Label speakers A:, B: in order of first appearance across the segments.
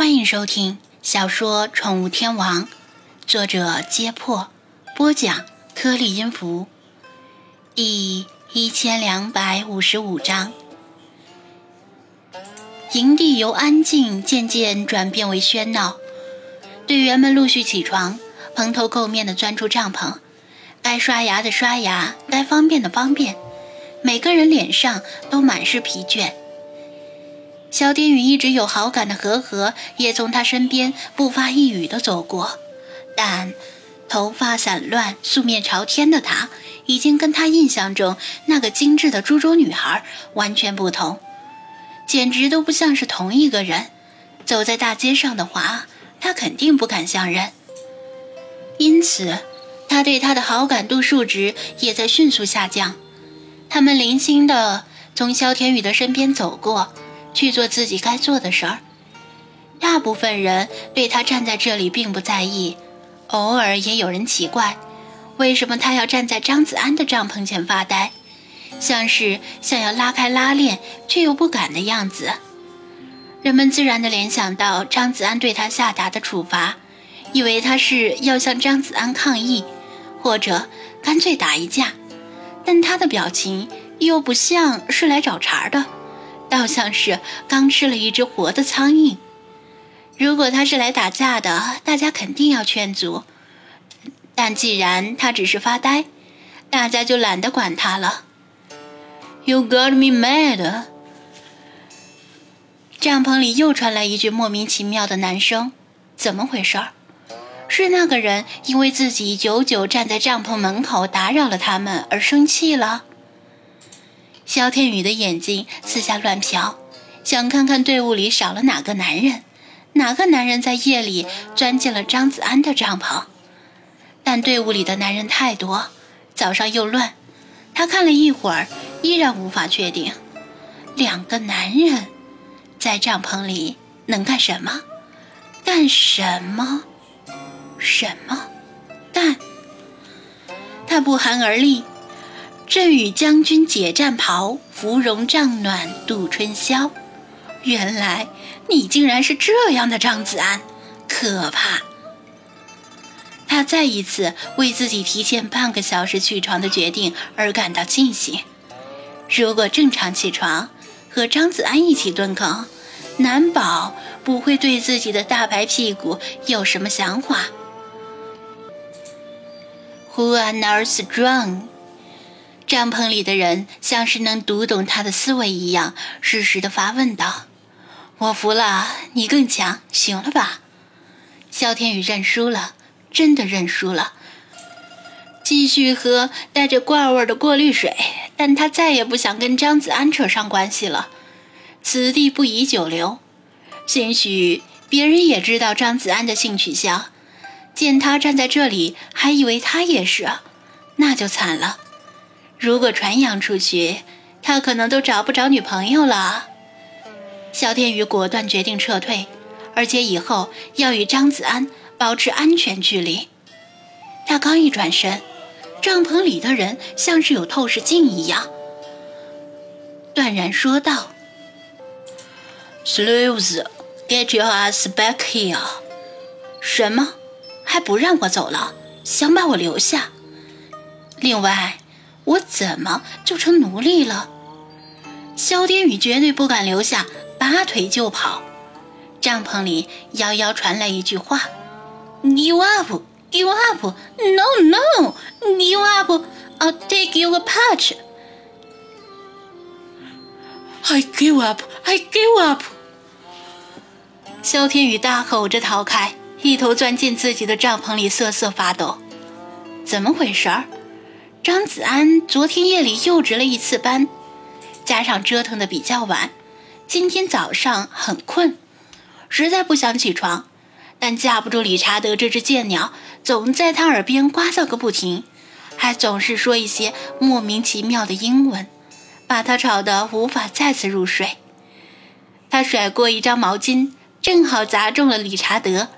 A: 欢迎收听小说《宠物天王》，作者：揭破，播讲：颗粒音符，第一千两百五十五章。营地由安静渐渐转变为喧闹，队员们陆续起床，蓬头垢面的钻出帐篷，该刷牙的刷牙，该方便的方便，每个人脸上都满是疲倦。小天宇一直有好感的和和也从他身边不发一语的走过，但头发散乱、素面朝天的他，已经跟他印象中那个精致的猪猪女孩完全不同，简直都不像是同一个人。走在大街上的话，他肯定不敢相认。因此，他对他的好感度数值也在迅速下降。他们零星的从肖天宇的身边走过。去做自己该做的事儿。大部分人对他站在这里并不在意，偶尔也有人奇怪，为什么他要站在张子安的帐篷前发呆，像是想要拉开拉链却又不敢的样子。人们自然地联想到张子安对他下达的处罚，以为他是要向张子安抗议，或者干脆打一架，但他的表情又不像是来找茬的。倒像是刚吃了一只活的苍蝇。如果他是来打架的，大家肯定要劝阻。但既然他只是发呆，大家就懒得管他了。You got me mad。帐篷里又传来一句莫名其妙的男声：“怎么回事？是那个人因为自己久久站在帐篷门口打扰了他们而生气了？”肖天宇的眼睛四下乱瞟，想看看队伍里少了哪个男人，哪个男人在夜里钻进了张子安的帐篷。但队伍里的男人太多，早上又乱，他看了一会儿，依然无法确定，两个男人在帐篷里能干什么？干什么？什么？干？他不寒而栗。朕与将军解战袍，芙蓉帐暖度春宵。原来你竟然是这样的张子安，可怕！他再一次为自己提前半个小时起床的决定而感到庆幸。如果正常起床，和张子安一起蹲坑，难保不会对自己的大白屁股有什么想法。Who are not strong？帐篷里的人像是能读懂他的思维一样，适时的发问道：“我服了，你更强，行了吧？”肖天宇认输了，真的认输了。继续喝带着怪味的过滤水，但他再也不想跟张子安扯上关系了。此地不宜久留。兴许别人也知道张子安的性取向，见他站在这里，还以为他也是，那就惨了。如果传扬出去，他可能都找不着女朋友了。肖天宇果断决定撤退，而且以后要与张子安保持安全距离。他刚一转身，帐篷里的人像是有透视镜一样，断然说道：“Slaves, get your ass back here！” 什么？还不让我走了？想把我留下？另外。我怎么就成奴隶了？萧天宇绝对不敢留下，拔腿就跑。帐篷里遥遥传来一句话：“Give up, give up, no, no, give up, I'll take you a patch. I give up, I give up. 萧天宇大吼着逃开，一头钻进自己的帐篷里瑟瑟发抖。怎么回事儿？张子安昨天夜里又值了一次班，加上折腾的比较晚，今天早上很困，实在不想起床，但架不住理查德这只贱鸟总在他耳边呱噪个不停，还总是说一些莫名其妙的英文，把他吵得无法再次入睡。他甩过一张毛巾，正好砸中了理查德，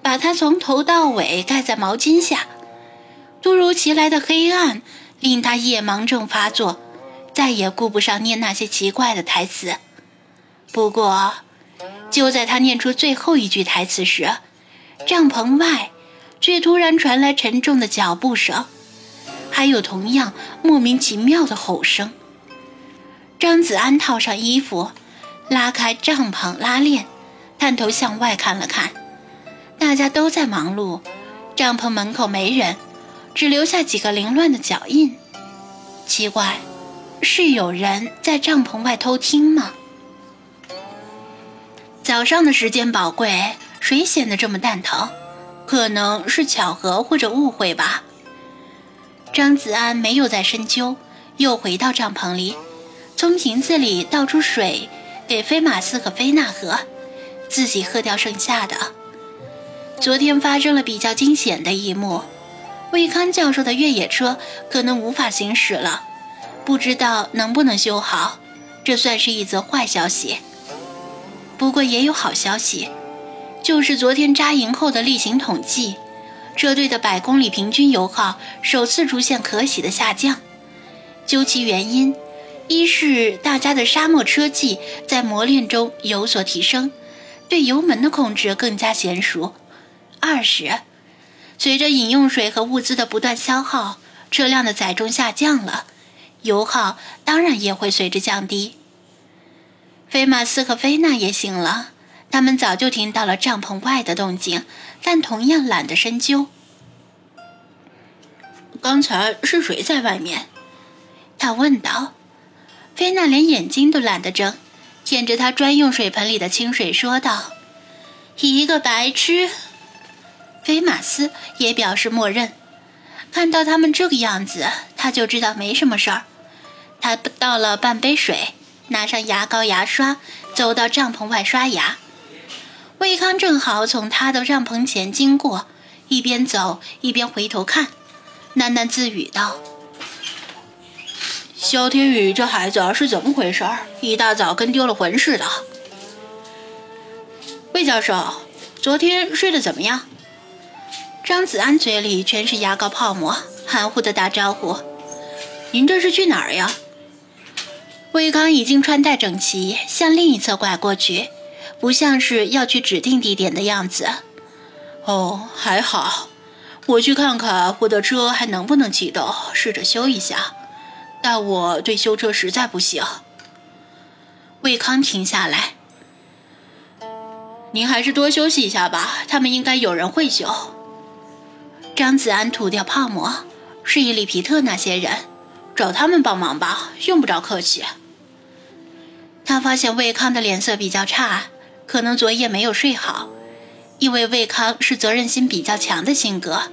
A: 把他从头到尾盖在毛巾下。突如其来的黑暗令他夜盲症发作，再也顾不上念那些奇怪的台词。不过，就在他念出最后一句台词时，帐篷外却突然传来沉重的脚步声，还有同样莫名其妙的吼声。张子安套上衣服，拉开帐篷拉链，探头向外看了看，大家都在忙碌，帐篷门口没人，只留下几个凌乱的脚印。奇怪，是有人在帐篷外偷听吗？早上的时间宝贵，谁显得这么蛋疼？可能是巧合或者误会吧。张子安没有再深究，又回到帐篷里，从瓶子里倒出水给菲马斯和菲娜喝，自己喝掉剩下的。昨天发生了比较惊险的一幕，魏康教授的越野车可能无法行驶了，不知道能不能修好，这算是一则坏消息。不过也有好消息，就是昨天扎营后的例行统计，车队的百公里平均油耗首次出现可喜的下降。究其原因，一是大家的沙漠车技在磨练中有所提升，对油门的控制更加娴熟；二是随着饮用水和物资的不断消耗，车辆的载重下降了，油耗当然也会随之降低。菲马斯和菲娜也醒了，他们早就听到了帐篷外的动静，但同样懒得深究。
B: 刚才是谁在外面？
A: 他问道。菲娜连眼睛都懒得睁，舔着她专用水盆里的清水说道：“一个白痴。”菲马斯也表示默认。看到他们这个样子，他就知道没什么事儿。他倒了半杯水。拿上牙膏、牙刷，走到帐篷外刷牙。魏康正好从他的帐篷前经过，一边走一边回头看，喃喃自语道：“
B: 肖天宇这孩子是怎么回事？一大早跟丢了魂似的。”
C: 魏教授，昨天睡得怎么样？
A: 张子安嘴里全是牙膏泡沫，含糊的打招呼：“
C: 您这是去哪儿呀？”
A: 魏刚已经穿戴整齐，向另一侧拐过去，不像是要去指定地点的样子。
C: 哦，还好，我去看看我的车还能不能启动，试着修一下。但我对修车实在不行。
A: 魏康停下来，
C: 您还是多休息一下吧，他们应该有人会修。
A: 张子安吐掉泡沫，示意里皮特那些人
C: 找他们帮忙吧，用不着客气。
A: 他发现魏康的脸色比较差，可能昨夜没有睡好。因为魏康是责任心比较强的性格，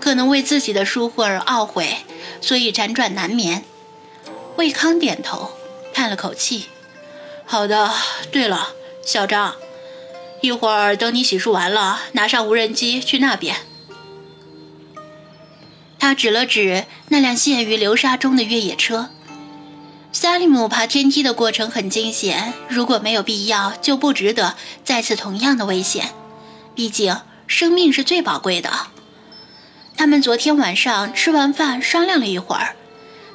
A: 可能为自己的疏忽而懊悔，所以辗转难眠。魏康点头，叹了口气：“
C: 好的。对了，小张，一会儿等你洗漱完了，拿上无人机去那边。”
A: 他指了指那辆陷于流沙中的越野车。萨利姆爬天梯的过程很惊险，如果没有必要，就不值得再次同样的危险。毕竟生命是最宝贵的。他们昨天晚上吃完饭商量了一会儿，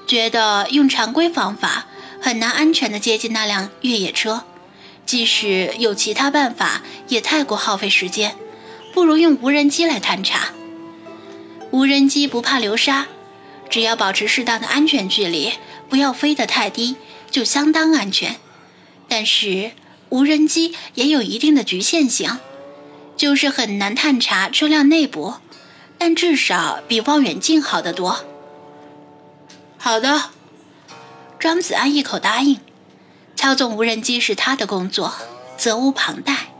A: 觉得用常规方法很难安全地接近那辆越野车，即使有其他办法，也太过耗费时间，不如用无人机来探查。无人机不怕流沙，只要保持适当的安全距离。不要飞得太低，就相当安全。但是无人机也有一定的局限性，就是很难探查车辆内部，但至少比望远镜好得多。
C: 好的，
A: 张子安一口答应。操纵无人机是他的工作，责无旁贷。